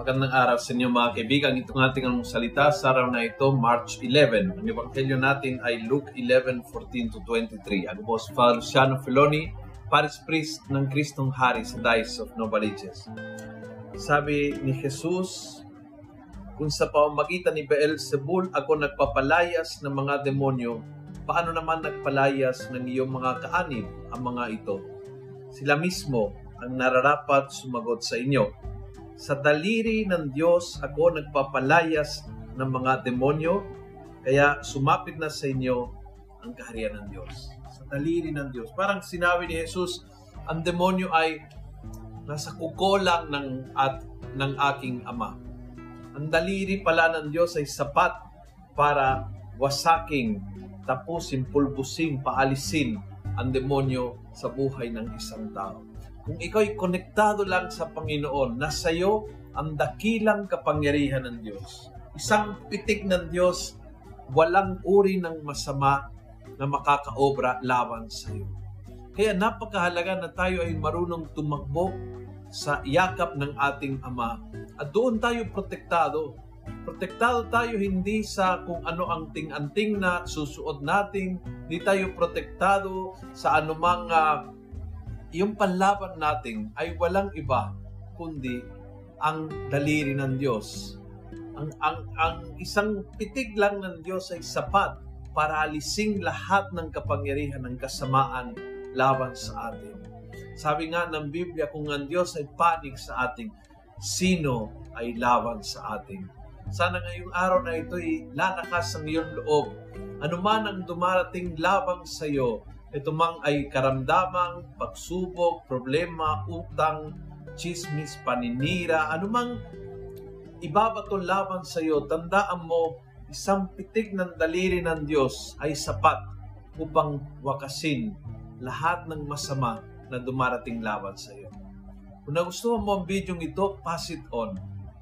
Magandang araw sa inyo mga kaibigan. Itong ating ang salita sa araw na ito, March 11. Ang ebanghelyo natin ay Luke 11:14 to 23. Ako po si Father Luciano Filoni, Paris Priest ng Kristong Hari sa Dice of Novaliches. Sabi ni Jesus, kung sa pamamagitan ni Beelzebul ako nagpapalayas ng mga demonyo, paano naman nagpalayas ng iyong mga kaanib ang mga ito? Sila mismo ang nararapat sumagot sa inyo. Sa daliri ng Diyos ako nagpapalayas ng mga demonyo, kaya sumapit na sa inyo ang kaharian ng Diyos. Sa daliri ng Diyos. Parang sinabi ni Jesus, ang demonyo ay nasa kuko lang ng, at, ng aking ama. Ang daliri pala ng Diyos ay sapat para wasaking, tapusin, pulbusin, paalisin ang demonyo sa buhay ng isang tao. Kung ikaw'y konektado lang sa Panginoon, nasa iyo ang dakilang kapangyarihan ng Diyos. Isang pitik ng Diyos, walang uri ng masama na makakaobra laban sa iyo. Kaya napakahalaga na tayo ay marunong tumakbo sa yakap ng ating Ama. At doon tayo protektado. Protektado tayo hindi sa kung ano ang ting-anting na susuot natin. Hindi tayo protektado sa anumang uh, yung panlaban natin ay walang iba kundi ang daliri ng Diyos. Ang, ang, ang isang pitig lang ng Diyos ay sapat para alising lahat ng kapangyarihan ng kasamaan laban sa atin. Sabi nga ng Biblia, kung ang Diyos ay panig sa ating, sino ay laban sa atin? Sana ngayong araw na ito ay lalakas ang iyong loob. Ano man ang dumarating labang sa iyo, ito mang ay karamdamang, pagsubok, problema, utang, chismis, paninira, anumang ibabato laban sa iyo, tandaan mo, isang pitik ng daliri ng Diyos ay sapat upang wakasin lahat ng masama na dumarating laban sa iyo. Kung nagustuhan mo ang video ito, pass it on.